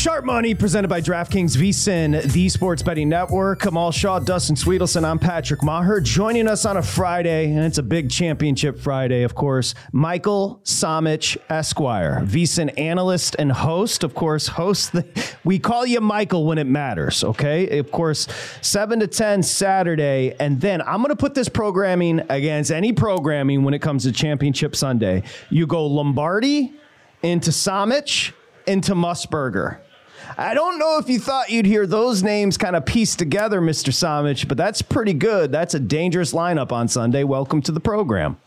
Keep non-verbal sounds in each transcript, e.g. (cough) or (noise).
Sharp Money presented by DraftKings VSIN, the sports betting network. Kamal Shah, Dustin Swedelson. I'm Patrick Meagher. Joining us on a Friday, and it's a big championship Friday, of course, Michael Somich Esquire, VSIN analyst and host. Of course, host. The, we call you Michael when it matters, okay? Of course, 7 to 10 Saturday. And then I'm going to put this programming against any programming when it comes to Championship Sunday. You go Lombardi into Somich into Musburger. I don't know if you thought you'd hear those names kind of pieced together, Mr. Somich, but that's pretty good. That's a dangerous lineup on Sunday. Welcome to the program.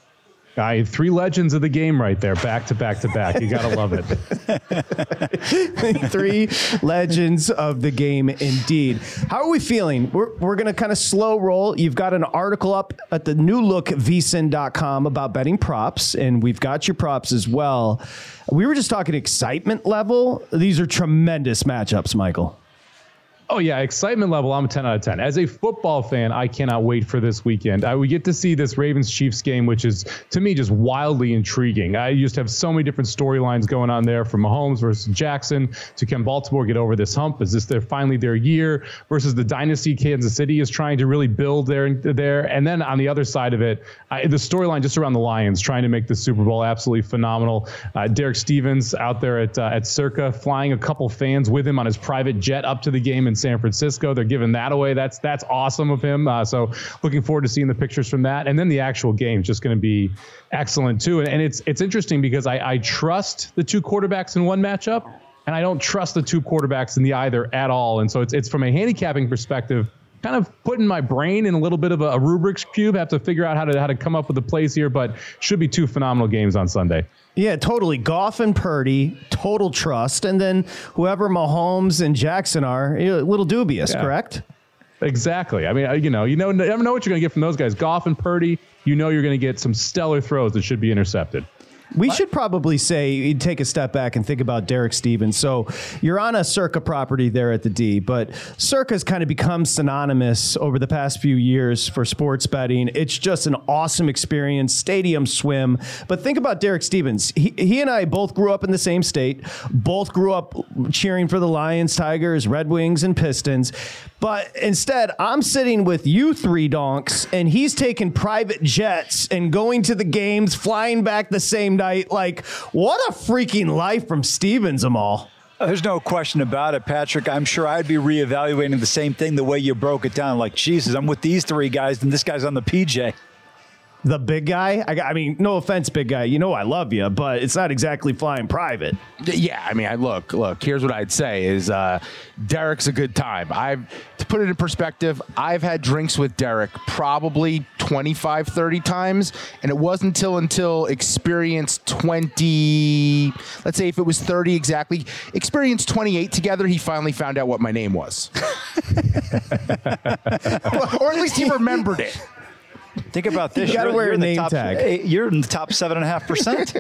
I three legends of the game right there, back to back to back. You gotta love it. (laughs) three legends of the game, indeed. How are we feeling? We're, we're gonna kind of slow roll. You've got an article up at the new look vsin.com about betting props, and we've got your props as well. We were just talking excitement level. These are tremendous matchups, Michael. Oh yeah, excitement level. I'm a 10 out of 10. As a football fan, I cannot wait for this weekend. I we get to see this Ravens Chiefs game, which is to me just wildly intriguing. I just have so many different storylines going on there, from Mahomes versus Jackson to can Baltimore get over this hump? Is this their finally their year versus the dynasty Kansas City is trying to really build there there? And then on the other side of it, I, the storyline just around the Lions trying to make the Super Bowl absolutely phenomenal. Uh, Derek Stevens out there at uh, at Circa flying a couple fans with him on his private jet up to the game in San Francisco. They're giving that away. That's that's awesome of him. Uh, so looking forward to seeing the pictures from that, and then the actual game is just going to be excellent too. And, and it's it's interesting because I, I trust the two quarterbacks in one matchup, and I don't trust the two quarterbacks in the either at all. And so it's it's from a handicapping perspective kind of putting my brain in a little bit of a, a, Rubik's cube. Have to figure out how to how to come up with the plays here, but should be two phenomenal games on Sunday. Yeah, totally. Goff and Purdy, total trust, and then whoever Mahomes and Jackson are, a little dubious. Yeah. Correct. Exactly. I mean, uh, you know, you know, you never know what you're going to get from those guys. Goff and Purdy, you know, you're going to get some stellar throws that should be intercepted. We should probably say take a step back and think about Derek Stevens. So you're on a Circa property there at the D, but Circa's kind of become synonymous over the past few years for sports betting. It's just an awesome experience, stadium swim. But think about Derek Stevens. He, he and I both grew up in the same state, both grew up cheering for the Lions, Tigers, Red Wings, and Pistons. But instead, I'm sitting with you three donks, and he's taking private jets and going to the games, flying back the same night. Like, what a freaking life from Stevens, Amal. There's no question about it, Patrick. I'm sure I'd be reevaluating the same thing the way you broke it down. Like, Jesus, I'm with these three guys, and this guy's on the PJ the big guy. I, I, mean, no offense, big guy. You know I love you, but it's not exactly flying private. Yeah, I mean, I look, look. Here's what I'd say: is uh, Derek's a good time. I've to put it in perspective. I've had drinks with Derek probably 25, 30 times, and it wasn't until until experience 20. Let's say if it was 30 exactly, experience 28 together, he finally found out what my name was. (laughs) or at least he remembered it. Think about this. You gotta you're, wear you're a in the name top, tag. eh, You're in the top seven and a half percent.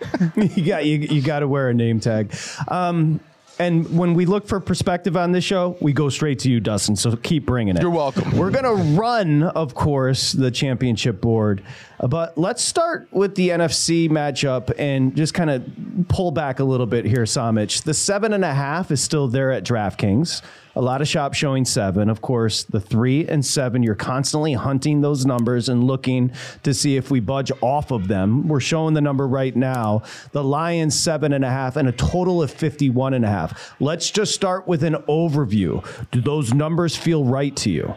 (laughs) you got you, you got to wear a name tag. Um, and when we look for perspective on this show, we go straight to you, Dustin. So keep bringing it. You're welcome. We're gonna run, of course, the championship board, but let's start with the NFC matchup and just kind of pull back a little bit here, Somich. The seven and a half is still there at DraftKings. A lot of shops showing seven. Of course, the three and seven, you're constantly hunting those numbers and looking to see if we budge off of them. We're showing the number right now. The Lions, seven and a half, and a total of 51 and a half. Let's just start with an overview. Do those numbers feel right to you?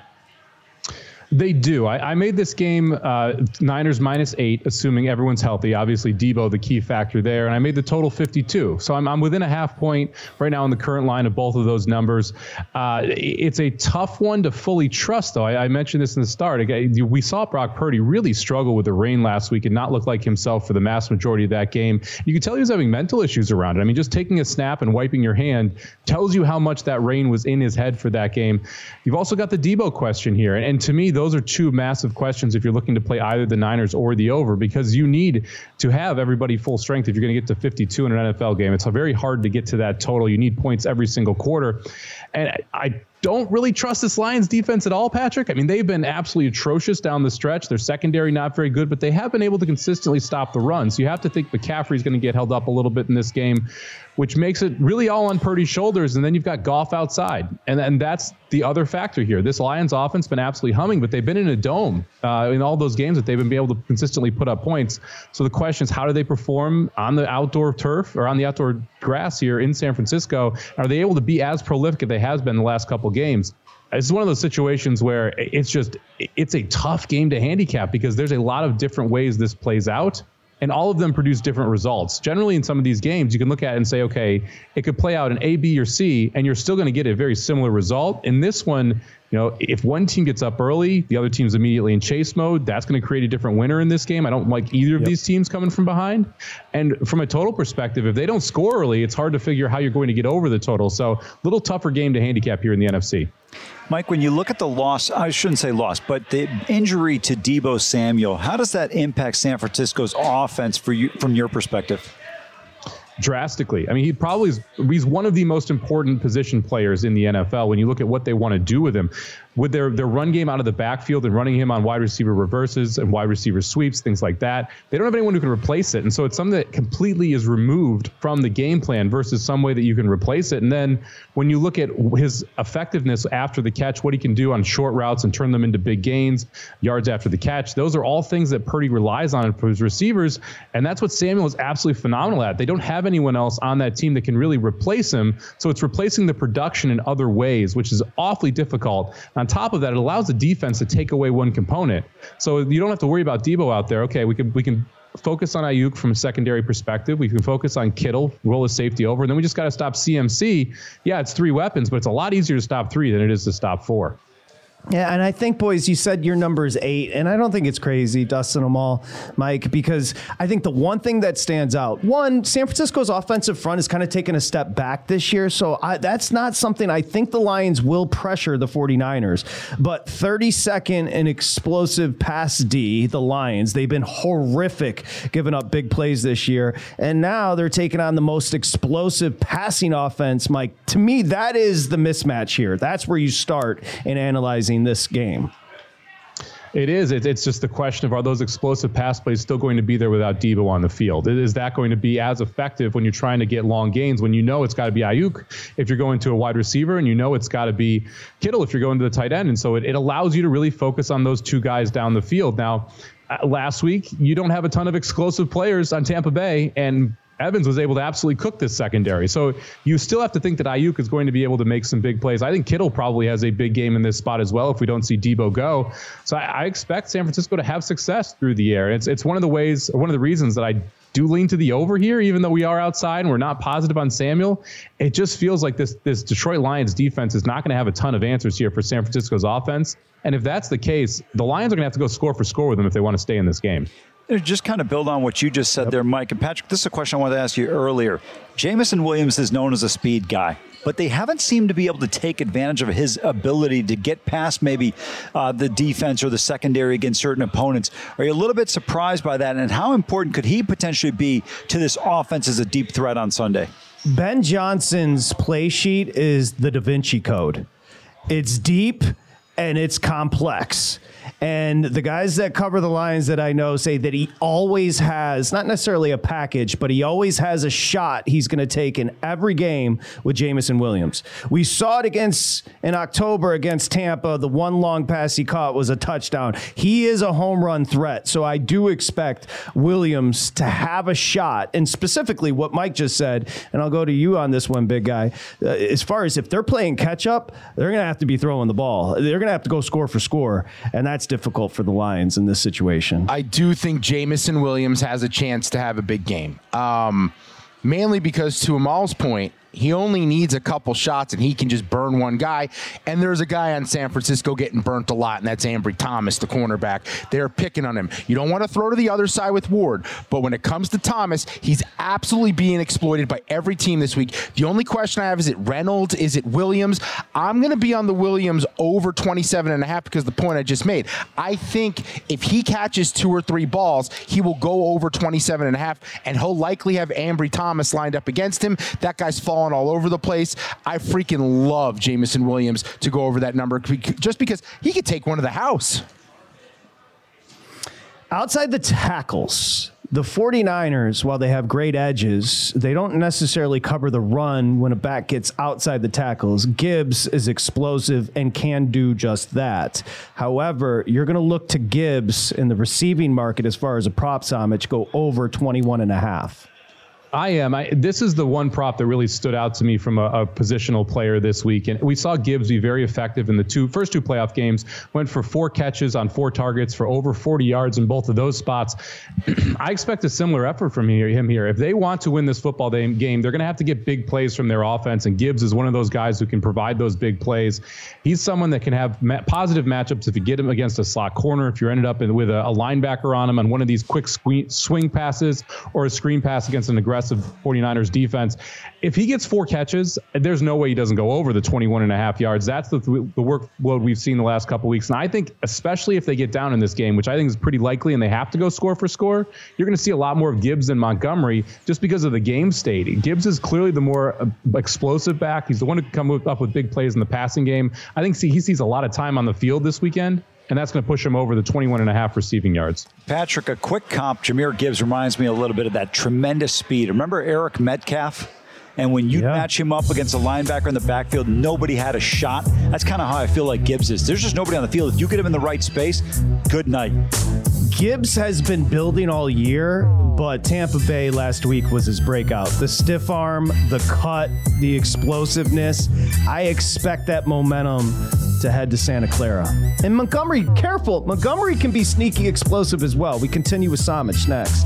They do. I, I made this game uh, Niners minus eight, assuming everyone's healthy. Obviously, Deebo the key factor there, and I made the total 52. So I'm, I'm within a half point right now in the current line of both of those numbers. Uh, it's a tough one to fully trust, though. I, I mentioned this in the start. We saw Brock Purdy really struggle with the rain last week and not look like himself for the mass majority of that game. You could tell he was having mental issues around it. I mean, just taking a snap and wiping your hand tells you how much that rain was in his head for that game. You've also got the Deebo question here, and, and to me, those are two massive questions if you're looking to play either the Niners or the over because you need to have everybody full strength if you're going to get to 52 in an NFL game. It's very hard to get to that total. You need points every single quarter. And I, I don't really trust this Lions defense at all, Patrick. I mean, they've been absolutely atrocious down the stretch. Their secondary not very good, but they have been able to consistently stop the run. So you have to think McCaffrey's going to get held up a little bit in this game, which makes it really all on Purdy's shoulders. And then you've got Goff outside, and and that's the other factor here. This Lions offense been absolutely humming, but they've been in a dome uh, in all those games that they've been able to consistently put up points. So the question is, how do they perform on the outdoor turf or on the outdoor grass here in San Francisco? Are they able to be as prolific as they has been the last couple games? It's one of those situations where it's just it's a tough game to handicap because there's a lot of different ways this plays out and all of them produce different results. Generally, in some of these games, you can look at it and say, okay, it could play out in A, B, or C, and you're still going to get a very similar result. In this one, you know, if one team gets up early, the other team's immediately in chase mode. That's going to create a different winner in this game. I don't like either of Yep. these teams coming from behind. And from a total perspective, if they don't score early, it's hard to figure how you're going to get over the total. So, a little tougher game to handicap here in the NFC. Mike, when you look at the loss, I shouldn't say loss, but the injury to Deebo Samuel, how does that impact San Francisco's offense for you from your perspective? drastically. I mean, he probably is, he's one of the most important position players in the NFL when you look at what they want to do with him. With their, their run game out of the backfield and running him on wide receiver reverses and wide receiver sweeps, things like that, they don't have anyone who can replace it. And so it's something that completely is removed from the game plan versus some way that you can replace it. And then when you look at his effectiveness after the catch, what he can do on short routes and turn them into big gains, yards after the catch, those are all things that Purdy relies on for his receivers. And that's what Samuel is absolutely phenomenal at. They don't have anyone else on that team that can really replace him. So it's replacing the production in other ways, which is awfully difficult. On top of that, it allows the defense to take away one component. So you don't have to worry about Deebo out there. Okay, we can we can focus on Aiyuk from a secondary perspective. We can focus on Kittle, roll his safety over, and then we just got to stop CMC. Yeah, it's three weapons, but it's a lot easier to stop three than it is to stop four. Yeah, and I think, boys, you said your number is eight, and I don't think it's crazy, Dustin Amal, Mike, because I think the one thing that stands out, one, San Francisco's offensive front is kind of taken a step back this year, so I, that's not something I think the Lions will pressure the 49ers. But 32nd in explosive pass D, the Lions, they've been horrific giving up big plays this year, and now they're taking on the most explosive passing offense, Mike. To me, that is the mismatch here. That's where you start in analyzing this game. It is. It's just the question of are those explosive pass plays still going to be there without Deebo on the field? Is that going to be as effective when you're trying to get long gains when you know it's got to be Aiyuk if you're going to a wide receiver and you know it's got to be Kittle if you're going to the tight end? And so it, it allows you to really focus on those two guys down the field. Now, uh, last week, you don't have a ton of explosive players on Tampa Bay, and Evans was able to absolutely cook this secondary. So you still have to think that Aiyuk is going to be able to make some big plays. I think Kittle probably has a big game in this spot as well if we don't see Deebo go. So I, I expect San Francisco to have success through the air. It's it's one of the ways, one of the reasons that I do lean to the over here, even though we are outside and we're not positive on Samuel. It just feels like this this Detroit Lions defense is not going to have a ton of answers here for San Francisco's offense. And if that's the case, the Lions are going to have to go score for score with them if they want to stay in this game. Just kind of build on what you just said there, Mike. And Patrick, this is a question I wanted to ask you earlier. Jameson Williams is known as a speed guy. but they haven't seemed to be able to take advantage of his ability to get past maybe uh, the defense or the secondary against certain opponents. Are you a little bit surprised by that? And how important could he potentially be to this offense as a deep threat on Sunday? Ben Johnson's play sheet is the Da Vinci Code. It's deep and it's complex. And the guys that cover the Lions that I know say that he always has, not necessarily a package, but he always has a shot he's going to take in every game with Jameson Williams. We saw it against in October against Tampa. The one long pass he caught was a touchdown. He is a home run threat. So I do expect Williams to have a shot. And specifically what Mike just said, and I'll go to you on this one, big guy. Uh, as far as if they're playing catch up, they're going to have to be throwing the ball. They're going to have to go score for score. And that's difficult for the Lions in this situation. I do think Jameson Williams has a chance to have a big game. Um, mainly because, to Amal's point, he only needs a couple shots and he can just burn one guy. And there's a guy on San Francisco getting burnt a lot, and that's Ambry Thomas, the cornerback. They're picking on him. You don't want to throw to the other side with Ward, but when it comes to Thomas, he's absolutely being exploited by every team this week. The only question I have is it Reynolds? Is it Williams? I'm going to be on the Williams over 27 and a half because the point I just made. I think if he catches two or three balls, he will go over 27 and a half, and he'll likely have Ambry Thomas lined up against him. That guy's falling all over the place. I freaking love Jameson Williams to go over that number just because he could take one to the house. Outside the tackles, the 49ers, while they have great edges, they don't necessarily cover the run when a back gets outside the tackles. Gibbs is explosive and can do just that. However, you're going to look to Gibbs in the receiving market as far as a props homage go over 21 and a half. I am. I, this is the one prop that really stood out to me from a, a, positional player this week, and we saw Gibbs be very effective in the two first two playoff games. Went for four catches on four targets for over 40 yards in both of those spots. (clears throat) I expect a similar effort from him here. If they want to win this football game, they're going to have to get big plays from their offense, and Gibbs is one of those guys who can provide those big plays. He's someone that can have ma- positive matchups if you get him against a slot corner, if you're ended up in, with a, a linebacker on him on one of these quick swing passes or a screen pass against an aggressive aggressive 49ers defense. If he gets four catches, there's no way he doesn't go over the 21 and a half yards. That's the, the workload we've seen the last couple weeks. And I think, especially if they get down in this game, which I think is pretty likely, and they have to go score for score, you're going to see a lot more of Gibbs and Montgomery just because of the game state. Gibbs is clearly the more uh, explosive back. He's the one who can come up with big plays in the passing game. I think see, he sees a lot of time on the field this weekend and that's going to push him over the 21 and a half receiving yards. Patrick, a quick comp. Jahmyr Gibbs reminds me a little bit of that tremendous speed. Remember Eric Metcalf? And when you yeah. match him up against a linebacker in the backfield, nobody had a shot. That's kind of how I feel like Gibbs is. There's just nobody on the field. If you get him in the right space, good night. Gibbs has been building all year, but Tampa Bay last week was his breakout. The stiff arm, the cut, the explosiveness. I expect that momentum to head to Santa Clara. And Montgomery, careful. Montgomery can be sneaky explosive as well. We continue with Somich next.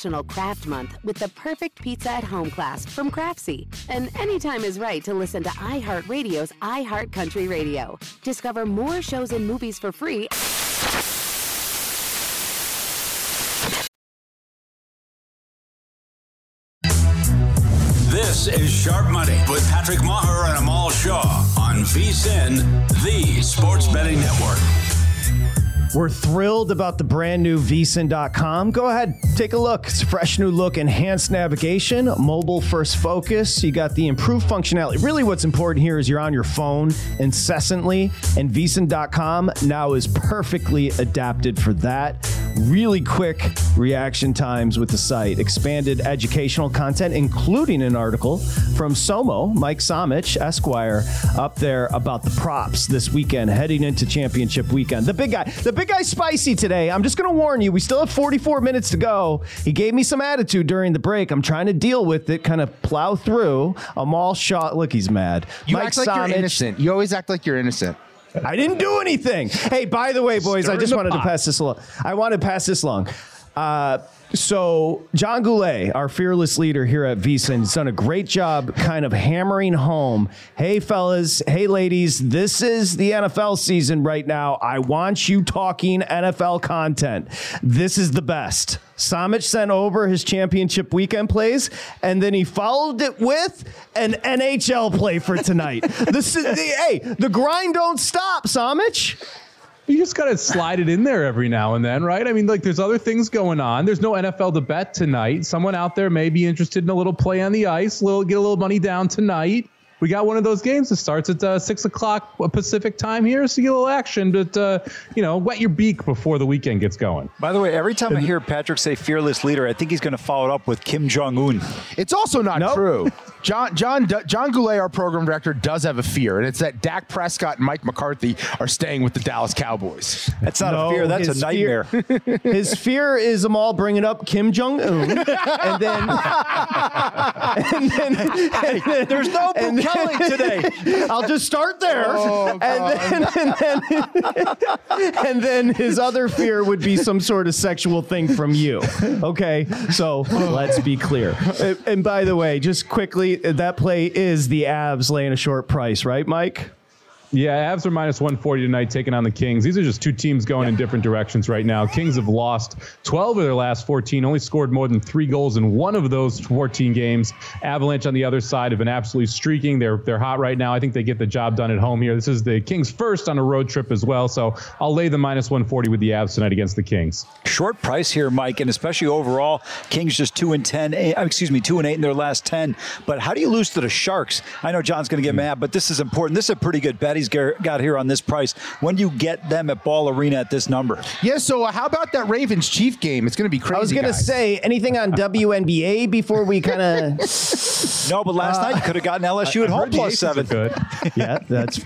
National Craft Month with the perfect pizza at home class from Craftsy. And anytime is right to listen to iHeartRadio's iHeartCountry Radio. Discover more shows and movies for free. This is Sharp Money with Patrick Meagher and Amal Shah on VSIN, the sports betting network. We're thrilled about the brand new vsin.com. Go ahead, take a look. It's a fresh new look, enhanced navigation, mobile first focus. You got the improved functionality. Really, what's important here is you're on your phone incessantly, and vsin.com now is perfectly adapted for that. Really quick reaction times with the site, expanded educational content, including an article from Somo, Mike Somich, Esquire, up there about the props this weekend heading into championship weekend. The big guy, the big guy's spicy today. I'm just going to warn you, we still have 44 minutes to go. He gave me some attitude during the break. I'm trying to deal with it, kind of plow through. I'm all shot. Look, he's mad. You Mike act like Somich, you're innocent. You always act like you're innocent. I didn't do anything. Hey, by the way, boys, I just wanted pot. to pass this along. I want to pass this along. Uh, so John Goulet, our fearless leader here at VSIN, has done a great job kind of hammering home. Hey, fellas. Hey, ladies. This is the NFL season right now. I want you talking NFL content. This is the best. Somich sent over his championship weekend plays, and then he followed it with an NHL play for tonight. (laughs) this is the, hey, the grind don't stop, Somich. You just got to slide it in there every now and then, right? I mean, like, there's other things going on. There's no NFL to bet tonight. Someone out there may be interested in a little play on the ice, little get a little money down tonight we got one of those games that starts at uh, six o'clock Pacific time here, so you get a little action, but uh, you know, wet your beak before the weekend gets going. By the way, every time I hear Patrick say "fearless leader," I think he's going to follow it up with Kim Jong Un. It's also not nope. true. John John John Goulet, our program director, does have a fear, and it's that Dak Prescott and Mike McCarthy are staying with the Dallas Cowboys. That's not no, a fear. That's a nightmare. Fear, (laughs) his fear is them all bringing up Kim Jong Un, and then, (laughs) (laughs) and then, and then there's no Today. (laughs) I'll just start there, oh, and, then, and, then, (laughs) and then his other fear would be some sort of sexual thing from you. Okay, so let's be clear. And by the way, just quickly, that play is the Avs laying a short price, right, Mike? Yeah, Avs are minus 140 tonight, taking on the Kings. These are just two teams going yeah. in different directions right now. Kings have lost 12 of their last 14, only scored more than three goals in one of those 14 games. Avalanche on the other side have been absolutely streaking. They're they're hot right now. I think they get the job done at home here. This is the Kings' first on a road trip as well, so I'll lay the minus 140 with the Avs tonight against the Kings. Short price here, Mike, and especially overall, Kings just two and 10. Eh, excuse me, two and eight in their last 10. But how do you lose to the Sharks? I know John's going to get mad, but this is important. This is a pretty good bet he's got here on this price. When do you get them at Ball Arena at this number? Yeah, so uh, how about that Ravens Chief game? It's going to be crazy. I was going to say anything on WNBA before we kind of. (laughs) no, but last uh, night you could have gotten LSU at home plus seven. Good. (laughs) yeah, that's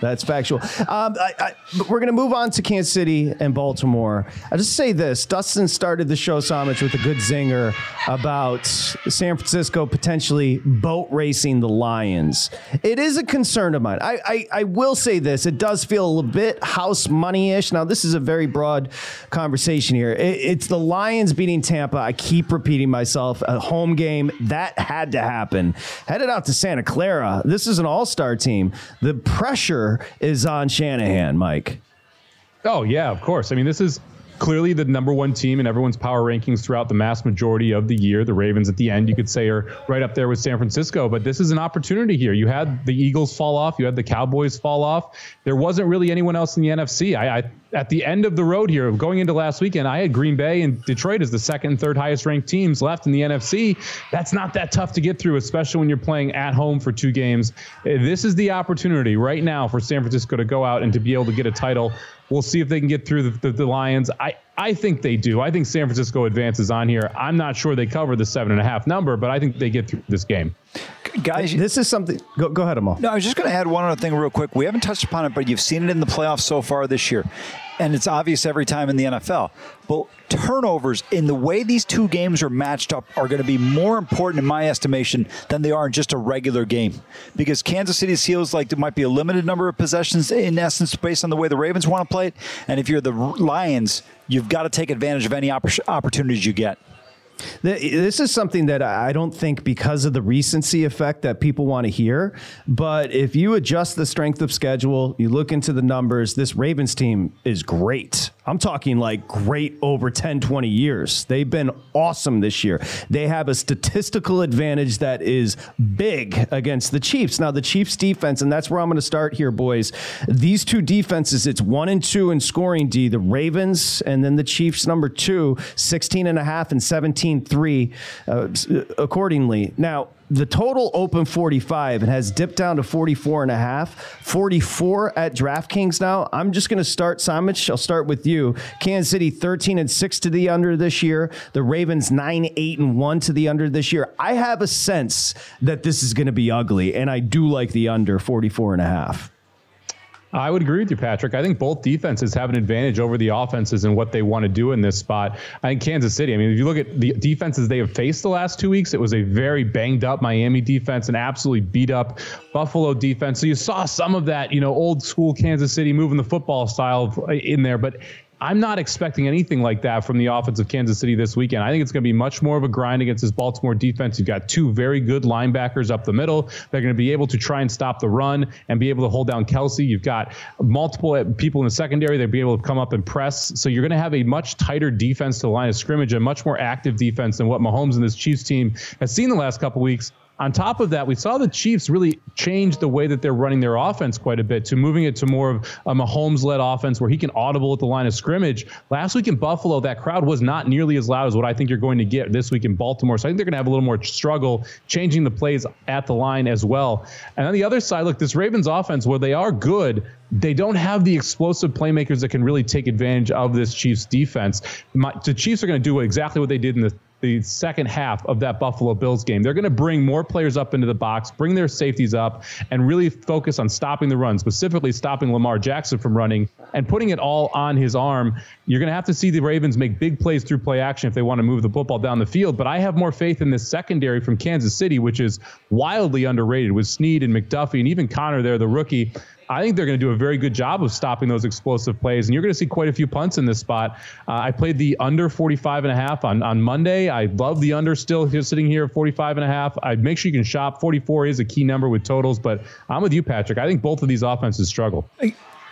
that's factual. Um, I, I, we're going to move on to Kansas City and Baltimore. I'll just say this Dustin started the show, Somich, with a good zinger about San Francisco potentially boat racing the Lions. It is a concern of mine. I, I, I will say this it does feel a little bit house money ish. Now, this is a very broad conversation here. It, it's the Lions beating Tampa. I keep repeating myself. A home game, that had to happen. Headed out to Santa Clara. This is an all star team. The pressure is on Shanahan, Mike. Oh, yeah, of course. I mean, this is clearly the number one team in everyone's power rankings throughout the mass majority of the year. The Ravens at the end, you could say, are right up there with San Francisco. But this is an opportunity here. You had the Eagles fall off, you had the Cowboys fall off. There wasn't really anyone else in the NFC. I, I at the end of the road here, going into last weekend, I had Green Bay and Detroit as the second and third highest ranked teams left in the NFC. That's not that tough to get through, especially when you're playing at home for two games. Uh, this is the opportunity right now for San Francisco to go out and to be able to get a title. We'll see if they can get through the, the, the Lions. I, I think they do. I think San Francisco advances on here. I'm not sure they cover the seven and a half number, but I think they get through this game. Guys, this is something. Go, go ahead, Amal. No, I was just going to add one other thing real quick. We haven't touched upon it, but you've seen it in the playoffs so far this year. And it's obvious every time in the NFL. But turnovers in the way these two games are matched up are going to be more important in my estimation than they are in just a regular game. Because Kansas City feels like there might be a limited number of possessions in essence based on the way the Ravens want to play it. And if you're the Lions, you've got to take advantage of any opportunities you get. This is something that I don't think because of the recency effect that people want to hear. But if you adjust the strength of schedule, you look into the numbers, this Ravens team is great. I'm talking like great over 10, 20 years. They've been awesome this year. They have a statistical advantage that is big against the Chiefs. Now, the Chiefs defense, and that's where I'm going to start here, boys. These two defenses, it's one and two in scoring D, the Ravens and then the Chiefs number two, 16 and a half and 17 13 uh, accordingly. Now, the total open 45 and has dipped down to 44 and a half. 44 at draftkings now. I'm just going to start Somich i'll start with you. Kansas city 13 and 6 to the under this year. The ravens 9 8 and 1 to the under this year. I have a sense that this is going to be ugly and i do like the under 44 and a half I would agree with you, Patrick. I think both defenses have an advantage over the offenses and what they want to do in this spot. I think Kansas City, I mean, if you look at the defenses they have faced the last two weeks, it was a very banged up Miami defense and absolutely beat up Buffalo defense. So you saw some of that, you know, old school Kansas City moving the football style in there. But I'm not expecting anything like that from the offense of Kansas City this weekend. I think it's going to be much more of a grind against this Baltimore defense. You've got two very good linebackers up the middle. They're going to be able to try and stop the run and be able to hold down Kelce. You've got multiple uh, people in the secondary. They'll be able to come up and press. So you're going to have a much tighter defense to the line of scrimmage, a much more active defense than what Mahomes and this Chiefs team has seen the last couple weeks. On top of that, we saw the Chiefs really change the way that they're running their offense quite a bit to moving it to more of a Mahomes-led offense where he can audible at the line of scrimmage. Last week in Buffalo, that crowd was not nearly as loud as what I think you're going to get this week in Baltimore. So I think they're going to have a little more struggle changing the plays at the line as well. And on the other side, look, this Ravens offense, where they are good, they don't have the explosive playmakers that can really take advantage of this Chiefs defense. My, the Chiefs are going to do exactly what they did in the the second half of that Buffalo Bills game. They're going to bring more players up into the box, bring their safeties up, and really focus on stopping the run, specifically stopping Lamar Jackson from running and putting it all on his arm. You're going to have to see the Ravens make big plays through play action if they want to move the football down the field. But I have more faith in this secondary from Kansas City, which is wildly underrated with Sneed and McDuffie and even Connor there, the rookie. I think they're going to do a very good job of stopping those explosive plays, and you're going to see quite a few punts in this spot. Uh, I played the under 45 and a half on, on Monday. I love the under still here, sitting here at 45 and a half. I'd make sure you can shop. 44 is a key number with totals, but I'm with you, Patrick. I think both of these offenses struggle.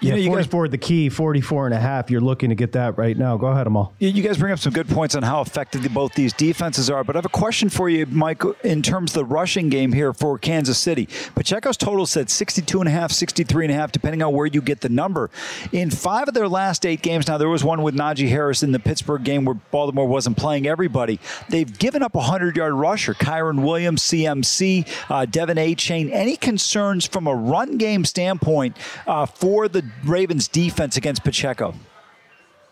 Yeah, you, know, you guys board the key 44 and a half. You're looking to get that right now. Go ahead, Amal. You guys bring up some good points on how effective both these defenses are, but I have a question for you, Mike, in terms of the rushing game here for Kansas City. Pacheco's total said 62 and a half, 63 and a half, depending on where you get the number. In five of their last eight games, now there was one with Najee Harris in the Pittsburgh game where Baltimore wasn't playing everybody. They've given up a 100 yard rusher. Kyren Williams, CMC, uh, De'Von Achane. Any concerns from a run game standpoint uh, for the Ravens defense against Pacheco?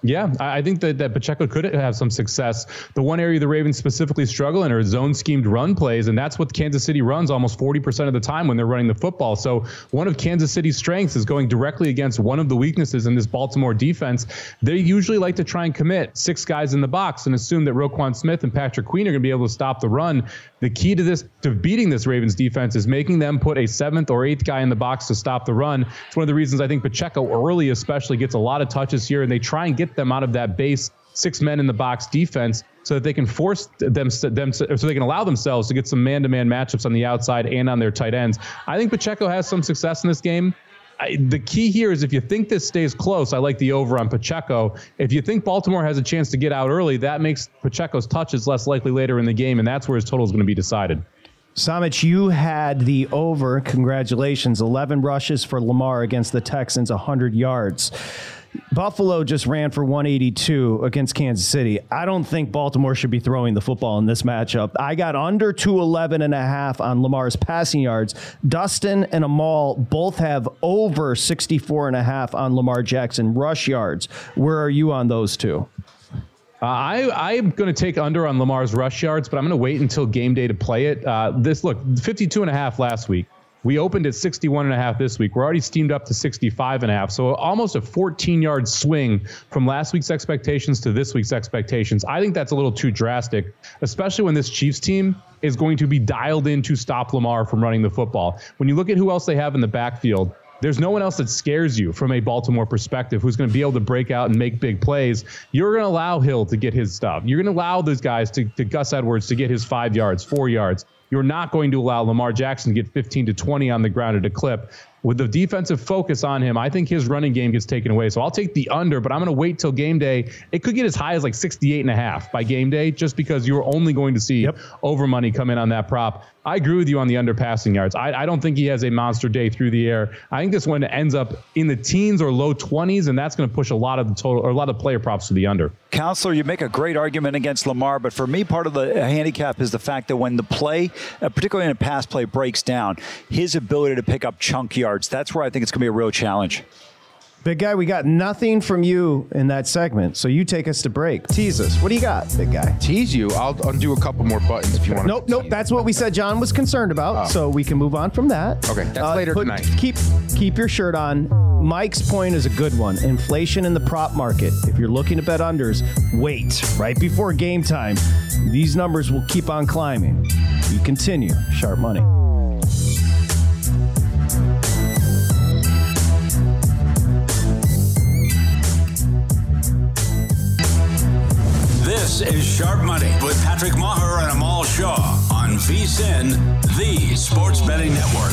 Yeah, I think that, that Pacheco could have some success. The one area the Ravens specifically struggle in are zone schemed run plays, and that's what Kansas City runs almost 40% of the time when they're running the football. So one of Kansas City's strengths is going directly against one of the weaknesses in this Baltimore defense. They usually like to try and commit six guys in the box and assume that Roquan Smith and Patrick Queen are going to be able to stop the run. The key to this, to beating this Ravens defense, is making them put a seventh or eighth guy in the box to stop the run. It's one of the reasons I think Pacheco early, especially, gets a lot of touches here, and they try and get them out of that base six men in the box defense so that they can force them, them so they can allow themselves to get some man-to-man matchups on the outside and on their tight ends. I think Pacheco has some success in this game. I, the key here is if you think this stays close, I like the over on Pacheco. If you think Baltimore has a chance to get out early, that makes Pacheco's touches less likely later in the game, and that's where his total is going to be decided. Somich, you had the over. Congratulations. 11 rushes for Lamar against the Texans, 100 yards. Buffalo just ran for 182 against Kansas City. I don't think Baltimore should be throwing the football in this matchup. I got under 211 and a half on Lamar's passing yards. Dustin and Amal both have over 64 and a half on Lamar Jackson rush yards. Where are you on those two? Uh, I I'm going to take under on Lamar's rush yards, but I'm going to wait until game day to play it. Uh, this look 52 and a half last week. We opened at 61 and a half this week. We're already steamed up to 65 and a half. So almost a 14 yard swing from last week's expectations to this week's expectations. I think that's a little too drastic, especially when this Chiefs team is going to be dialed in to stop Lamar from running the football. When you look at who else they have in the backfield, there's no one else that scares you from a Baltimore perspective who's going to be able to break out and make big plays. You're going to allow Hill to get his stuff. You're going to allow those guys to, to Gus Edwards to get his five yards, four yards. You're not going to allow Lamar Jackson to get 15 to 20 on the ground at a clip with the defensive focus on him, I think his running game gets taken away. So I'll take the under, but I'm going to wait till game day. It could get as high as like 68 and a half by game day, just because you're only going to see yep. over money come in on that prop. I agree with you on the under passing yards. I, I, don't think he has a monster day through the air. I think this one ends up in the teens or low 20s, and that's going to push a lot of the total or a lot of player props to the under. Counselor, you make a great argument against Lamar, but for me, part of the handicap is the fact that when the play, uh, particularly in a pass play, breaks down, his ability to pick up chunk yards, that's where I think it's going to be a real challenge. Big guy, we got nothing from you in that segment, so you take us to break. Tease us. What do you got, big guy? Tease you? I'll undo a couple more buttons if you want. Nope, nope. That's what we said. John was concerned about, oh. so we can move on from that. Okay, that's uh, later put, tonight. Keep keep your shirt on. Mike's point is a good one. Inflation in the prop market. If you're looking to bet unders, wait right before game time. These numbers will keep on climbing. We continue. Sharp money. This is Sharp Money with Patrick Meagher and Amal Shah on VSIN, the Sports Betting Network.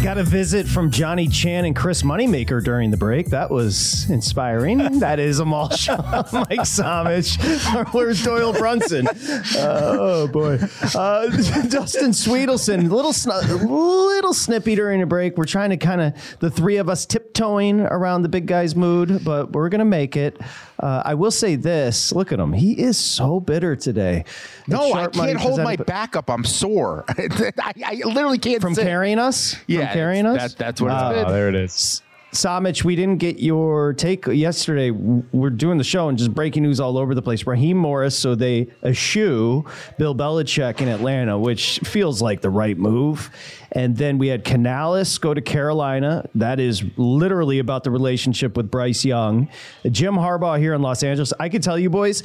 Got a visit from Johnny Chan and Chris Moneymaker during the break. That was inspiring. (laughs) that is Amal Shah, (laughs) Mike Somich. Where's Doyle Brunson? Uh, oh boy, uh, (laughs) Dustin Swedelson. Little sn- little snippy during the break. We're trying to kind of the three of us tiptoeing around the big guy's mood, but we're gonna make it. Uh, I will say this: look at him. He is so bitter today. No, I can't hold my back up. I'm sore. (laughs) I, I, literally can't from sit. carrying us. Yeah, from carrying us. That, that's what it's been. there it is. Somich, we didn't get your take yesterday. We're doing the show and just breaking news all over the place. Raheem Morris, so they eschew Bill Belichick in Atlanta, which feels like the right move. And then we had Canales go to Carolina. That is literally about the relationship with Bryce Young. Jim Harbaugh here in Los Angeles. I can tell you, boys,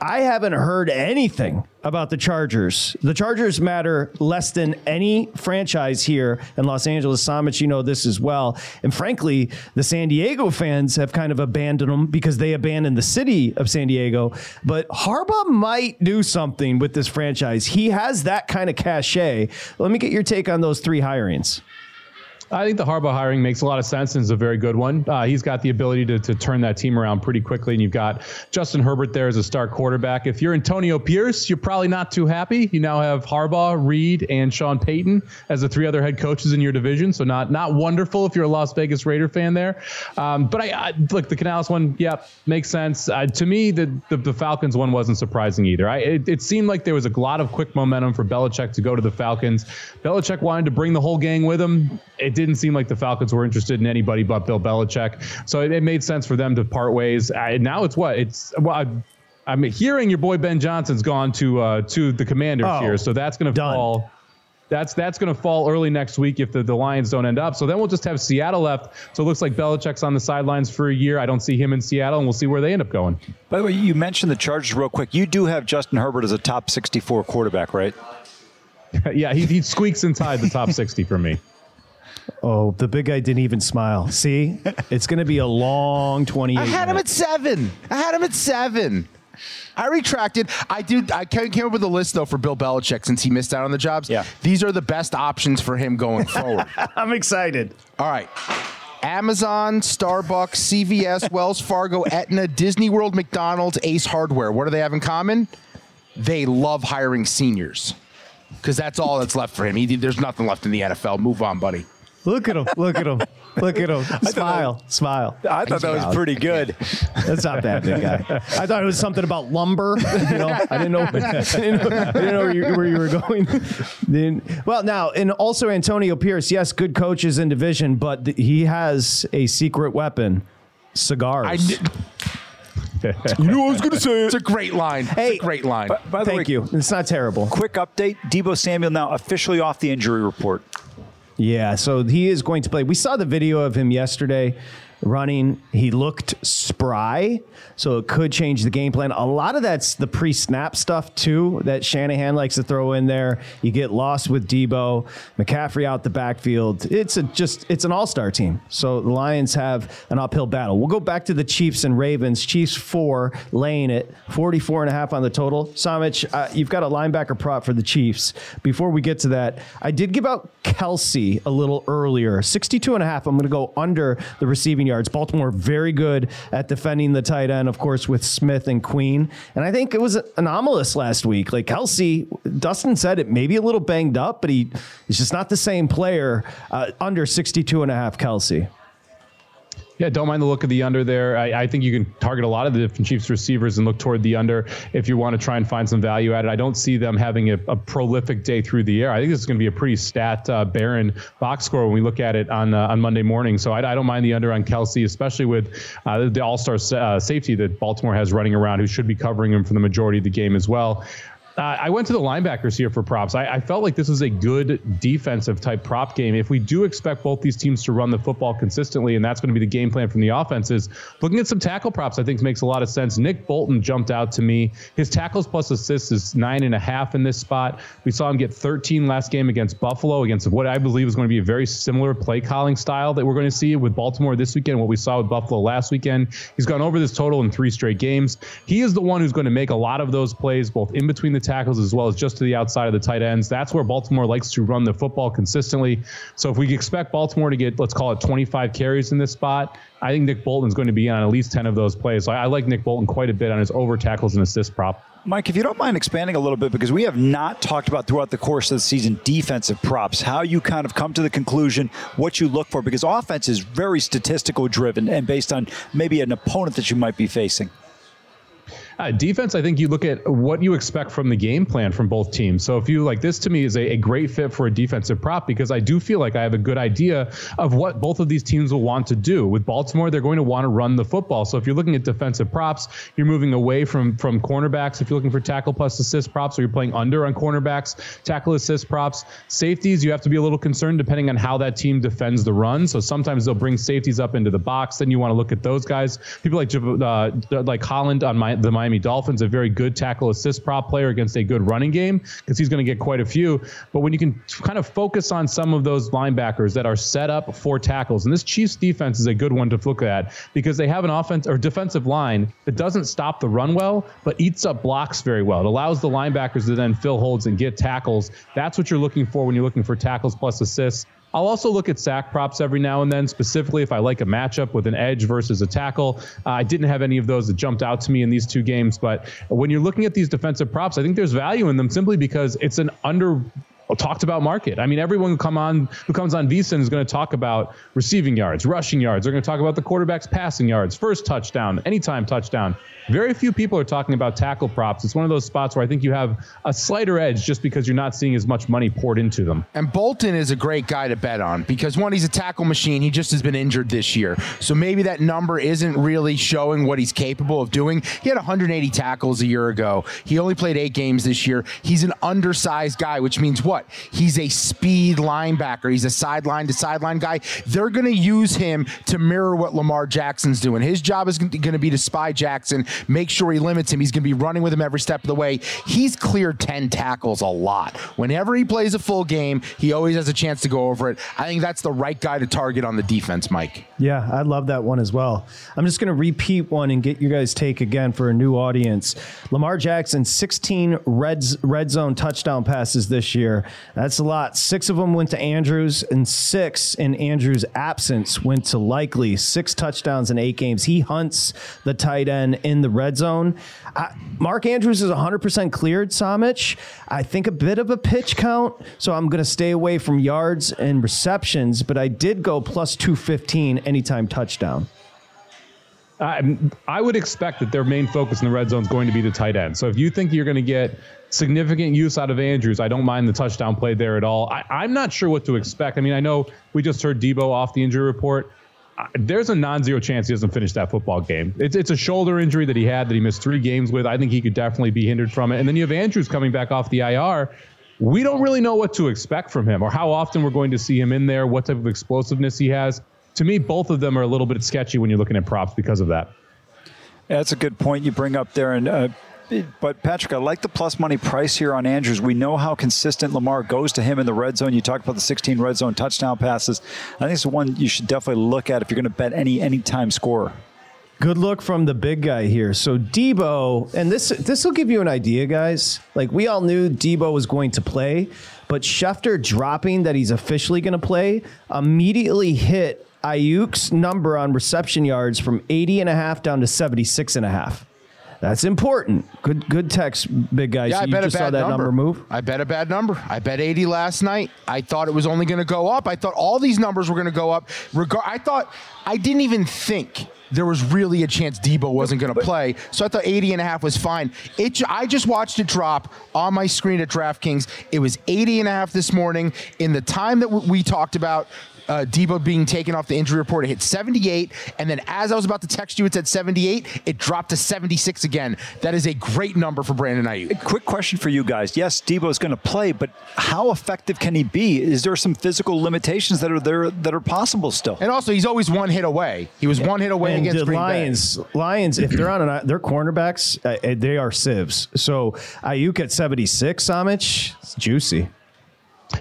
I haven't heard anything about the Chargers. The Chargers matter less than any franchise here in Los Angeles. Somich, you know this as well. And frankly, the San Diego fans have kind of abandoned them because they abandoned the city of San Diego. But Harbaugh might do something with this franchise. He has that kind of cachet. Let me get your take on on those three hirings? I think the Harbaugh hiring makes a lot of sense and is a very good one. Uh, he's got the ability to, to turn that team around pretty quickly, and you've got Justin Herbert there as a star quarterback. If you're Antonio Pierce, you're probably not too happy. You now have Harbaugh, Reed, and Sean Payton as the three other head coaches in your division, so not not wonderful if you're a Las Vegas Raider fan there. Um, but I, I, look, the Canales one, yeah, makes sense. Uh, to me, the, the, the Falcons one wasn't surprising either. I, it, it seemed like there was a lot of quick momentum for Belichick to go to the Falcons. Belichick wanted to bring the whole gang with him. It didn't seem like the Falcons were interested in anybody but Bill Belichick. So it, it made sense for them to part ways. Uh, now it's what it's well. I, I'm hearing your boy Ben Johnson's gone to uh, to the Commanders oh, here, so that's going to fall. That's that's going to fall early next week if the, the Lions don't end up. So then we'll just have Seattle left. So it looks like Belichick's on the sidelines for a year. I don't see him in Seattle, and we'll see where they end up going. By the way, you mentioned the Chargers real quick. You do have Justin Herbert as a top 64 quarterback, right? (laughs) yeah, he, he squeaks inside the top 60 for me. Oh, the big guy didn't even smile. See, (laughs) it's going to be a long 28. I had him at seven. I had him at seven. I retracted. I do. I came up with a list though for Bill Belichick since he missed out on the jobs. Yeah, these are the best options for him going forward. (laughs) I'm excited. All right. Amazon, Starbucks, CVS, (laughs) Wells Fargo, Aetna, Disney World, McDonald's, Ace Hardware. What do they have in common? They love hiring seniors because that's all that's left for him. He, there's nothing left in the NFL. Move on, buddy. Look at him. Look at him. Look at him. Smile. Smile. I thought that was pretty good. That's not bad, big guy. I thought it was something about lumber. You know, I didn't know. I didn't know, I didn't know where, you, where, you, were going. then, well, now and also Antonio Pierce. Yes, good coaches in division, but th- he has a secret weapon: cigars. you know, I was going to say it's a great line. Hey, it's a great line. By, by the Thank way, you. It's not terrible. Quick update: Deebo Samuel now officially off the injury report. Yeah, so he is going to play. We saw the video of him yesterday running. He looked spry, so it could change the game plan. A lot of that's the pre snap stuff, too, that Shanahan likes to throw in there. You get lost with Deebo, McCaffrey out the backfield. It's a just it's an all star team. So the Lions have an uphill battle. We'll go back to the Chiefs and Ravens. Chiefs four, laying it 44 and a half on the total. Somich, uh, you've got a linebacker prop for the Chiefs. Before we get to that, I did give out Kelce a little earlier, 62 and a half. I'm going to go under the receiving yards. Baltimore very good at defending the tight end, of course, with Smith and Queen. And I think it was anomalous last week. Like Kelce, Dustin said it maybe a little banged up, but he is just not the same player. Uh, under 62 and a half Kelce. Yeah, don't mind the look of the under there. I, I, think you can target a lot of the different Chiefs receivers and look toward the under if you want to try and find some value at it. I don't see them having a, a prolific day through the air. I think this is going to be a pretty stat uh, barren box score when we look at it on uh, on Monday morning. So I, I, don't mind the under on Kelce, especially with uh, the All Star uh, safety that Baltimore has running around, who should be covering him for the majority of the game as well. Uh, I went to the linebackers here for props. I, I, felt like this was a good defensive type prop game. If we do expect both these teams to run the football consistently, and that's going to be the game plan from the offenses, looking at some tackle props, I think makes a lot of sense. Nick Bolton jumped out to me. His tackles plus assists is nine and a half in this spot. We saw him get 13 last game against Buffalo, against what I believe is going to be a very similar play calling style that we're going to see with Baltimore this weekend, what we saw with Buffalo last weekend. He's gone over this total in three straight games. He is the one who's going to make a lot of those plays, both in between the tackles as well as just to the outside of the tight ends. That's where Baltimore likes to run the football consistently. So if we expect Baltimore to get, let's call it 25 carries in this spot, I think Nick Bolton is going to be on at least 10 of those plays. So I, I like Nick Bolton quite a bit on his over tackles and assist prop. Mike, if you don't mind expanding a little bit, because we have not talked about throughout the course of the season defensive props, how you kind of come to the conclusion, what you look for, because offense is very statistical driven and based on maybe an opponent that you might be facing. Uh, defense, I think you look at what you expect from the game plan from both teams. So if you like this to me is a, a, great fit for a defensive prop because I do feel like I have a good idea of what both of these teams will want to do. With Baltimore, they're going to want to run the football. So if you're looking at defensive props, you're moving away from from cornerbacks. If you're looking for tackle plus assist props, or you're playing under on cornerbacks, tackle assist props, safeties, you have to be a little concerned depending on how that team defends the run. So sometimes they'll bring safeties up into the box. Then you want to look at those guys. People like uh, like Holland on my, the Miami Dolphins, a very good tackle assist prop player against a good running game because he's going to get quite a few. But when you can kind of focus on some of those linebackers that are set up for tackles, and this Chiefs defense is a good one to look at because they have an offense or defensive line that doesn't stop the run well, but eats up blocks very well. It allows the linebackers to then fill holds and get tackles. That's what you're looking for when you're looking for tackles plus assists. I'll also look at sack props every now and then, specifically if I like a matchup with an edge versus a tackle. Uh, I didn't have any of those that jumped out to me in these two games, but when you're looking at these defensive props, I think there's value in them simply because it's an under talked about market. I mean, everyone who come on who comes on VSIN is going to talk about receiving yards, rushing yards. They're going to talk about the quarterback's passing yards, first touchdown, anytime touchdown. Very few people are talking about tackle props. It's one of those spots where I think you have a slighter edge just because you're not seeing as much money poured into them. And Bolton is a great guy to bet on because one, he's a tackle machine. He just has been injured this year. So maybe that number isn't really showing what he's capable of doing. He had 180 tackles a year ago. He only played eight games this year. He's an undersized guy, which means what? He's a speed linebacker. He's a sideline to sideline guy. They're going to use him to mirror what Lamar Jackson's doing. His job is going to be to spy Jackson make sure he limits him. He's going to be running with him every step of the way. He's cleared 10 tackles a lot. Whenever he plays a full game, he always has a chance to go over it. I think that's the right guy to target on the defense, Mike. Yeah, I love that one as well. I'm just going to repeat one and get you guys' take again for a new audience. Lamar Jackson, 16 red, red zone touchdown passes this year. That's a lot. Six of them went to Andrews, and six in Andrews' absence went to Likely. Six touchdowns in eight games. He hunts the tight end in the red zone. I, Mark Andrews is 100% cleared, Somich. I think a bit of a pitch count, so I'm going to stay away from yards and receptions, but I did go plus 215 anytime touchdown. I, I would expect that their main focus in the red zone is going to be the tight end. So if you think you're going to get significant use out of Andrews, I don't mind the touchdown play there at all. I, am not sure what to expect. I mean, I know we just heard Deebo off the injury report there's a non-zero chance he doesn't finish that football game. It's it's a shoulder injury that he had that he missed three games with. I think he could definitely be hindered from it. And then you have Andrews coming back off the IR. we don't really know what to expect from him or how often we're going to see him in there, what type of explosiveness he has. To me, both of them are a little bit sketchy when you're looking at props because of that. Yeah, that's a good point you bring up there. And uh, but Patrick, I like the plus money price here on Andrews. We know how consistent Lamar goes to him in the red zone. You talked about the 16 red zone touchdown passes. I think it's one you should definitely look at if you're going to bet any anytime score. Good look from the big guy here. So Deebo, and this this will give you an idea, guys. Like we all knew Deebo was going to play, but Schefter dropping that he's officially going to play immediately hit Aiyuk's number on reception yards from 80 and a half down to 76 and a half. That's important. Good good text, big guy. Yeah, so I bet a bad saw that number. number move. I bet a bad number. I bet 80 last night. I thought it was only going to go up. I thought all these numbers were going to go up. Regar- I thought I didn't even think there was really a chance Deebo wasn't going to play. So I thought 80 and a half was fine. It I just watched it drop on my screen at DraftKings. It was 80 and a half this morning in the time that we talked about uh, Deebo being taken off the injury report. It hit 78, and then as I was about to text you, it said 78. It dropped to 76 again. That is a great number for Brandon Aiyuk. Quick question for you guys. Yes, Debo is going to play, but how effective can he be? Is there some physical limitations that are there that are possible still? And also, he's always one hit away. He was one hit away And against the Green Lions, Lions, if they're on an, their cornerbacks, uh, they are sieves. So Aiyuk at 76, Somich, it's juicy.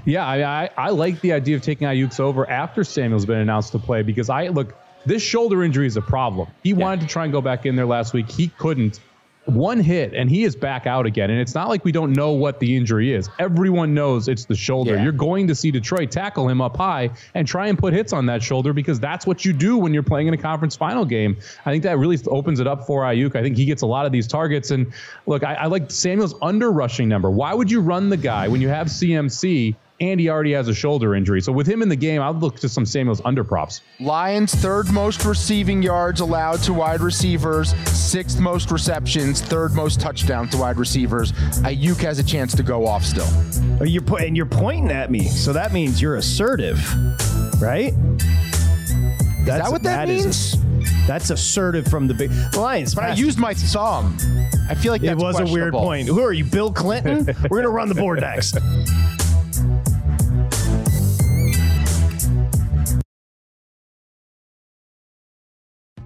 Yeah, I, I, I like the idea of taking Aiyuk's over after Samuel's been announced to play because I look, this shoulder injury is a problem. He wanted to try and go back in there last week. He couldn't. One hit and he is back out again. And it's not like we don't know what the injury is. Everyone knows it's the shoulder. Yeah. You're going to see Detroit tackle him up high and try and put hits on that shoulder because that's what you do when you're playing in a conference final game. I think that really opens it up for Aiyuk. I think he gets a lot of these targets. And look, I, I like Samuel's under rushing number. Why would you run the guy when you have CMC? And he already has a shoulder injury. So with him in the game, I'd look to some Samuel's under props. Lions third most receiving yards allowed to wide receivers, sixth most receptions, third most touchdowns to wide receivers. Aiyuk has a chance to go off still. Oh, You're po- and you're pointing at me, so that means you're assertive, right? Is that what that means? that's assertive from the big Lions. But I used my thumb. I feel like It was a weird point. Who are you, Bill Clinton? (laughs) We're gonna run the board next.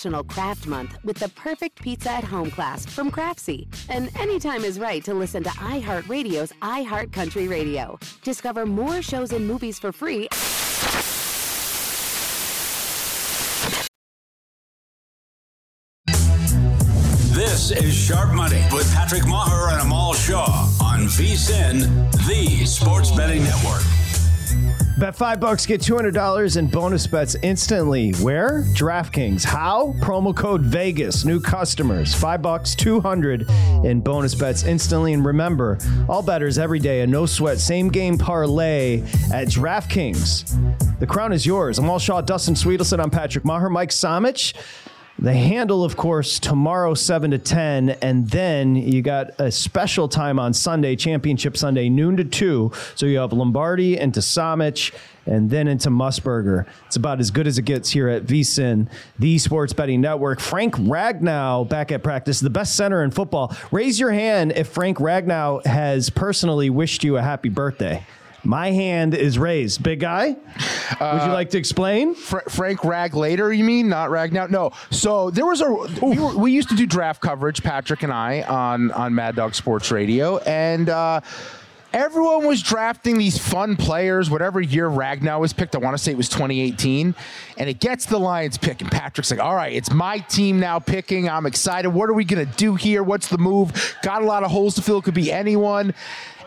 National Craft Month with the perfect pizza at home class from Craftsy. And anytime is right to listen to iHeartRadio's iHeart Country Radio. Discover more shows and movies for free This is Sharp Money with Patrick Meagher and Amal Shah on VSIN, the Sports Betting Network. Bet five bucks, get $200 in bonus bets instantly. Where? DraftKings. How? Promo code Vegas. New customers. Five bucks, 200 in bonus bets instantly. And remember, all betters every day, a no sweat, same game parlay at DraftKings. The crown is yours. I'm Amal Shah, Dustin Swedelson. I'm Patrick Meagher, Mike Somich. The handle, of course, tomorrow, 7 to 10. And then you got a special time on Sunday, Championship Sunday, noon to 2. So you have Lombardi into Somich and then into Musburger. It's about as good as it gets here at VSIN, the Sports Betting Network. Frank Ragnow back at practice, the best center in football. Raise your hand if Frank Ragnow has personally wished you a happy birthday. My hand is raised. Big guy, uh, would you like to explain? Fra- Frank Rag later, you mean? Not Rag now? No. So there was a we, were, we, used to do draft coverage, Patrick and I, on on Mad Dog Sports Radio, and. Uh, everyone was drafting these fun players, whatever year Ragnow was picked. I want to say it was 2018. And it gets the Lions pick. And Patrick's like, all right, it's my team now picking. I'm excited. What are we going to do here? What's the move? Got a lot of holes to fill. It could be anyone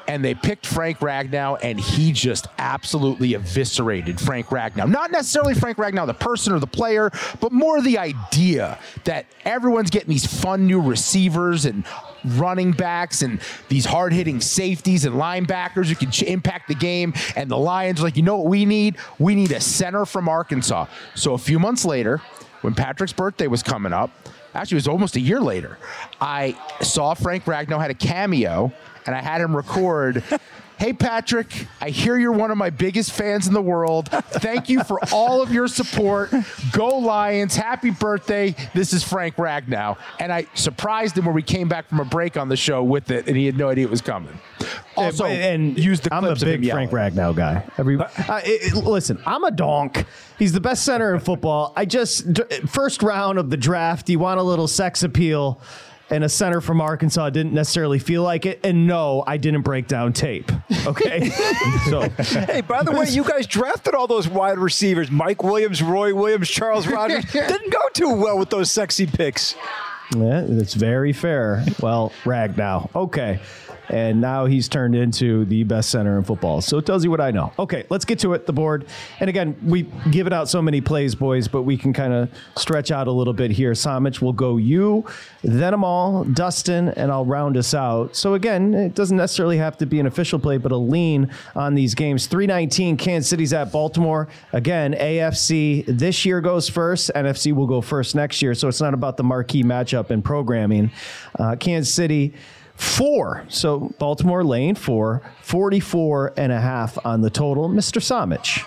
and they picked Frank Ragnow, and he just absolutely eviscerated Frank Ragnow. Not necessarily Frank Ragnow, the person or the player, but more the idea that everyone's getting these fun new receivers and running backs and these hard hitting safeties and linebackers who can ch- impact the game. And the Lions, like, you know what we need? We need a center from Arkansas. So a few months later, when Patrick's birthday was coming up, actually, it was almost a year later, I saw Frank Ragnow had a cameo and I had him record. Hey, Patrick, I hear you're one of my biggest fans in the world. Thank you for all of your support. Go Lions. Happy birthday. This is Frank Ragnow. And I surprised him when we came back from a break on the show with it, and he had no idea it was coming. Also, and, use the I'm a big Frank Ragnow guy. Every uh, it, it, listen, I'm a donk. He's the best center in football. I just first round of the draft. You want a little sex appeal and a center from Arkansas didn't necessarily feel like it. And no, I didn't break down tape. Okay. (laughs) so, hey, by the way, you guys drafted all those wide receivers: Mike Williams, Roy Williams, Charles Rogers. (laughs) didn't go too well with those sexy picks. Yeah, that's very fair. Well, Ragnow. Okay and now he's turned into the best center in football. So it tells you what I know. Okay, let's get to it. The board, and again, we give it out so many plays, boys, but we can kind of stretch out a little bit here. Somich will go you, then Amal, Dustin, and I'll round us out. So again, it doesn't necessarily have to be an official play, but a lean on these games. 319, Kansas City's at Baltimore. Again, AFC this year goes first. NFC will go first next year. So it's not about the marquee matchup and programming. Uh, Kansas City Four. So Baltimore lane four, 44 and a half on the total. Mr. Somich.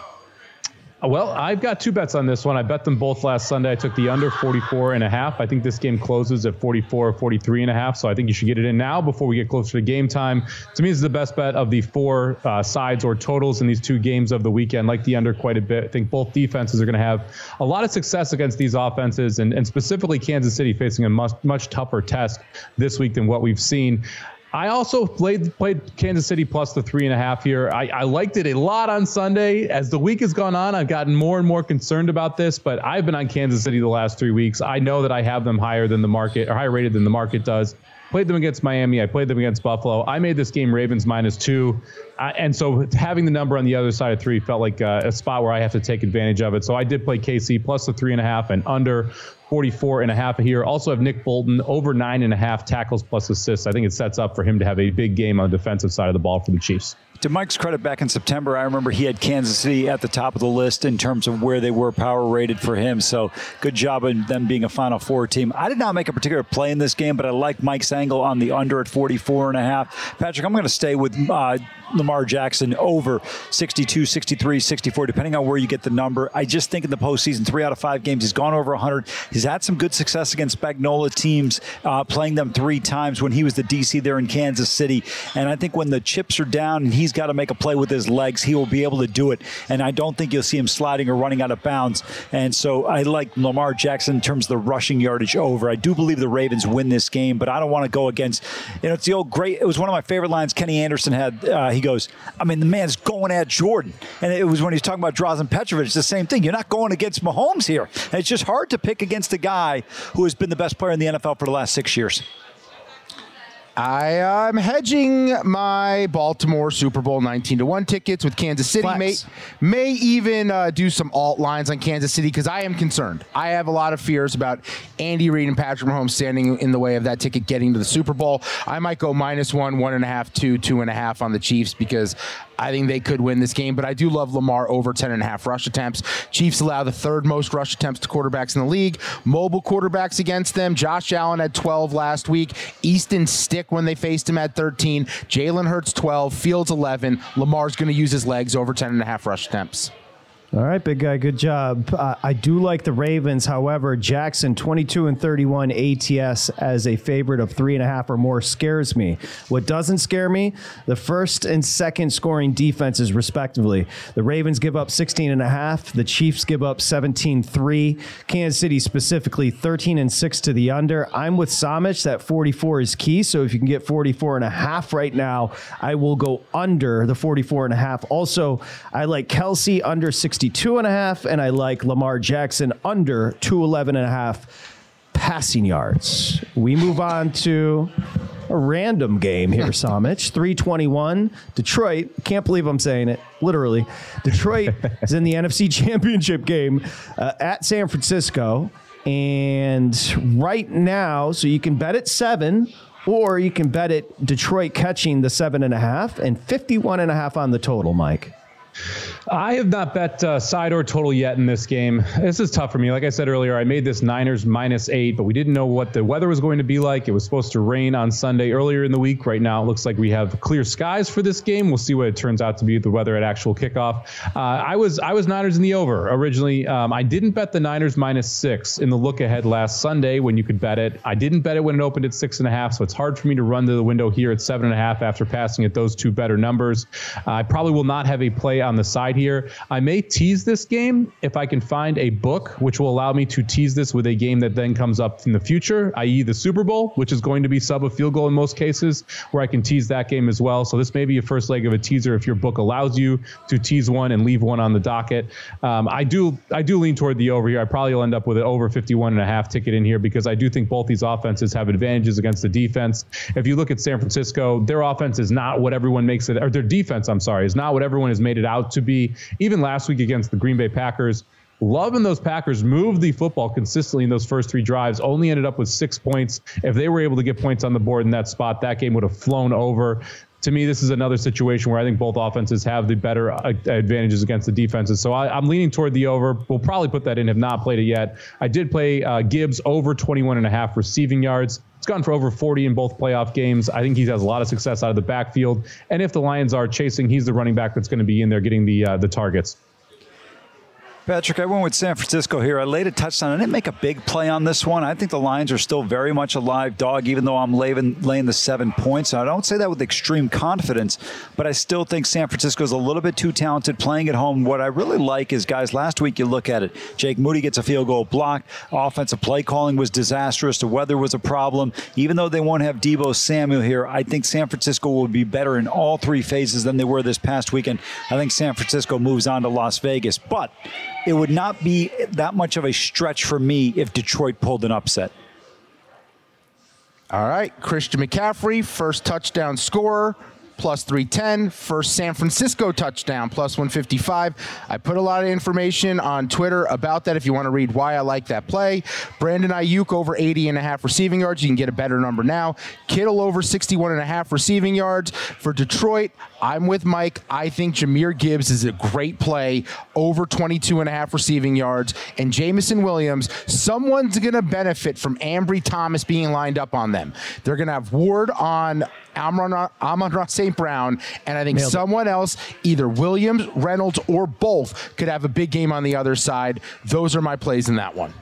Well, I've got two bets on this one. I bet them both last Sunday. I took the under 44 and a half. I think this game closes at 44 or 43 and a half. So I think you should get it in now before we get closer to game time. To me, this is the best bet of the four uh, sides or totals in these two games of the weekend. Like the under quite a bit. I think both defenses are going to have a lot of success against these offenses, and, and specifically Kansas City facing a much, much tougher test this week than what we've seen. I also played played Kansas City plus the three and a half here. I, I, liked it a lot on Sunday. As the week has gone on, I've gotten more and more concerned about this, but I've been on Kansas City the last three weeks. I know that I have them higher than the market or higher rated than the market does. Played them against Miami. I played them against Buffalo. I made this game Ravens minus two. And so having the number on the other side of three felt like uh, a spot where I have to take advantage of it. So I did play KC plus the three and a half and under 44 and a half here. Also have Nick Bolton over nine and a half tackles plus assists. I think it sets up for him to have a big game on the defensive side of the ball for the Chiefs to Mike's credit, back in September, I remember he had Kansas City at the top of the list in terms of where they were power rated for him. So good job in them being a Final Four team. I did not make a particular play in this game, but I like Mike's angle on the under at 44 and a half. Patrick, I'm going to stay with uh, Lamar Jackson over 62, 63, 64, depending on where you get the number. I just think in the postseason, three out of five games, he's gone over 100. He's had some good success against Spagnuolo teams, uh, playing them three times when he was the DC there in Kansas City. And I think when the chips are down and he's got to make a play with his legs, he will be able to do it. And I don't think you'll see him sliding or running out of bounds. And so I like Lamar Jackson in terms of the rushing yardage over. I do believe the Ravens win this game, but I don't want to go against, you know, it's the old great, it was one of my favorite lines Kenny Anderson had. Uh, he goes, I mean, the man's going at Jordan. And it was when he was talking about Drazen Petrovic, it's the same thing. You're not going against Mahomes here. And it's just hard to pick against a guy who has been the best player in the NFL for the last six years. I am hedging my Baltimore Super Bowl 19 to 1 tickets with Kansas City. May, may even uh, do some alt lines on Kansas City because I am concerned. I have a lot of fears about Andy Reid and Patrick Mahomes standing in the way of that ticket getting to the Super Bowl. I might go minus one, one and a half, two, two and a half on the Chiefs because I think they could win this game, but I do love Lamar over 10 and a half rush attempts. Chiefs allow the third most rush attempts to quarterbacks in the league. Mobile quarterbacks against them. Josh Allen had 12 last week. Easton Stick when they faced him at 13. Jalen Hurts 12. Fields 11. Lamar's going to use his legs over 10 and a half rush attempts. All right, big guy, good job. Uh, I do like the Ravens. However, Jackson 22 and 31 ATS as a favorite of three and a half or more scares me. What doesn't scare me, the first and second scoring defenses, respectively. The Ravens give up 16 and a half. The Chiefs give up 17 3. Kansas City specifically 13 and 6 to the under. I'm with Somich that 44 is key. So if you can get 44 and a half right now, I will go under the 44 and a half. Also, I like Kelce under 6 62 and a half, and I like Lamar Jackson under 211 and a half passing yards. We move on to a random game here, Somich. 321. Detroit, can't believe I'm saying it, literally. Detroit is in the (laughs) NFC Championship game uh, at San Francisco. And right now, so you can bet at seven, or you can bet it Detroit catching the seven and a half and 51 and a half on the total, Mike. I have not bet uh, side or total yet in this game. This is tough for me. Like I said earlier, I made this Niners minus eight, but we didn't know what the weather was going to be like. It was supposed to rain on Sunday earlier in the week. Right now, it looks like we have clear skies for this game. We'll see what it turns out to be the weather at actual kickoff. Uh, I was I was Niners in the over originally. Um, I didn't bet the Niners minus six in the look ahead last Sunday when you could bet it. I didn't bet it when it opened at six and a half, so it's hard for me to run to the window here at seven and a half after passing at those two better numbers. Uh, I probably will not have a play on the side here. I may tease this game if I can find a book which will allow me to tease this with a game that then comes up in the future, i.e., the Super Bowl, which is going to be sub a field goal in most cases, where I can tease that game as well. So this may be a first leg of a teaser if your book allows you to tease one and leave one on the docket. Um, I do I do lean toward the over here. I probably will end up with an over 51 and a half ticket in here because I do think both these offenses have advantages against the defense. If you look at San Francisco, their offense is not what everyone makes it, or their defense, I'm sorry, is not what everyone has made it out to be. Even last week against the Green Bay Packers. Loving those Packers moved the football consistently in those first three drives, only ended up with six points. If they were able to get points on the board in that spot, that game would have flown over. To me, this is another situation where I think both offenses have the better uh, advantages against the defenses. So I, am leaning toward the over. We'll probably put that in, have not played it yet. I did play uh, Gibbs over 21 and a half receiving yards. It's gone for over 40 in both playoff games. I think he has a lot of success out of the backfield. And if the Lions are chasing, he's the running back that's going to be in there getting the uh, the targets. Patrick, I went with San Francisco here. I laid a touchdown. I didn't make a big play on this one. I think the Lions are still very much a live dog, even though I'm laying, laying the seven points. And I don't say that with extreme confidence, but I still think San Francisco is a little bit too talented playing at home. What I really like is, guys, last week you look at it. Jake Moody gets a field goal blocked. Offensive play calling was disastrous. The weather was a problem. Even though they won't have Deebo Samuel here, I think San Francisco will be better in all three phases than they were this past weekend. I think San Francisco moves on to Las Vegas. But it would not be that much of a stretch for me if Detroit pulled an upset. All right, Christian McCaffrey, first touchdown scorer plus 310. First San Francisco touchdown, plus 155. I put a lot of information on Twitter about that if you want to read why I like that play. Brandon Aiyuk over 80 and a half receiving yards. You can get a better number now. Kittle over 61 and a half receiving yards. For Detroit, I'm with Mike. I think Jahmyr Gibbs is a great play over 22 and a half receiving yards. And Jameson Williams, someone's going to benefit from Ambry Thomas being lined up on them. They're going to have Ward on Amon, Amon St. Brown, and I think Nailed someone it. else, either Williams, Reynolds, or both, could have a big game on the other side. Those are my plays in that one.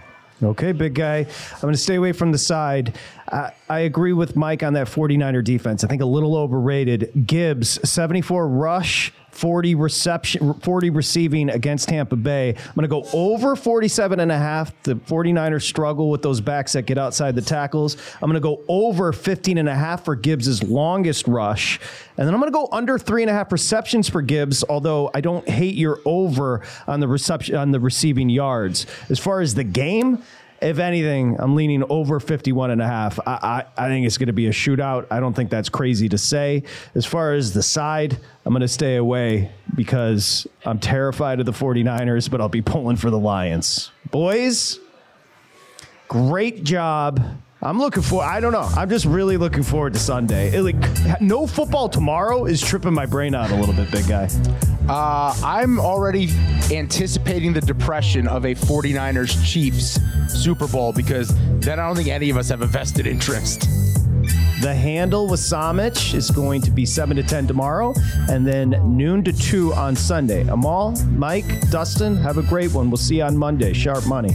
Okay, big guy. I'm going to stay away from the side. Uh, I agree with Mike on that 49er defense. I think a little overrated. Gibbs, 74 rush, 40 reception 40 receiving against Tampa Bay. I'm going to go over 47 and a half. The 49ers struggle with those backs that get outside the tackles. I'm going to go over 15 and a half for Gibbs's longest rush. And then I'm going to go under three and a half receptions for Gibbs, although I don't hate your over on the reception on the receiving yards. As far as the game, if anything, I'm leaning over 51 and a half. I, I, I think it's going to be a shootout. I don't think that's crazy to say. As far as the side, I'm going to stay away because I'm terrified of the 49ers, but I'll be pulling for the Lions. Boys, great job. I'm looking for. I don't know. I'm just really looking forward to Sunday. It, like no football tomorrow is tripping my brain out a little bit, big guy. Uh, I'm already anticipating the depression of a 49ers Chiefs Super Bowl because then I don't think any of us have a vested interest. The handle with Somich is going to be 7 to 10 tomorrow and then noon to 2 on Sunday. Amal, Mike, Dustin, have a great one. We'll see you on Monday. Sharp money.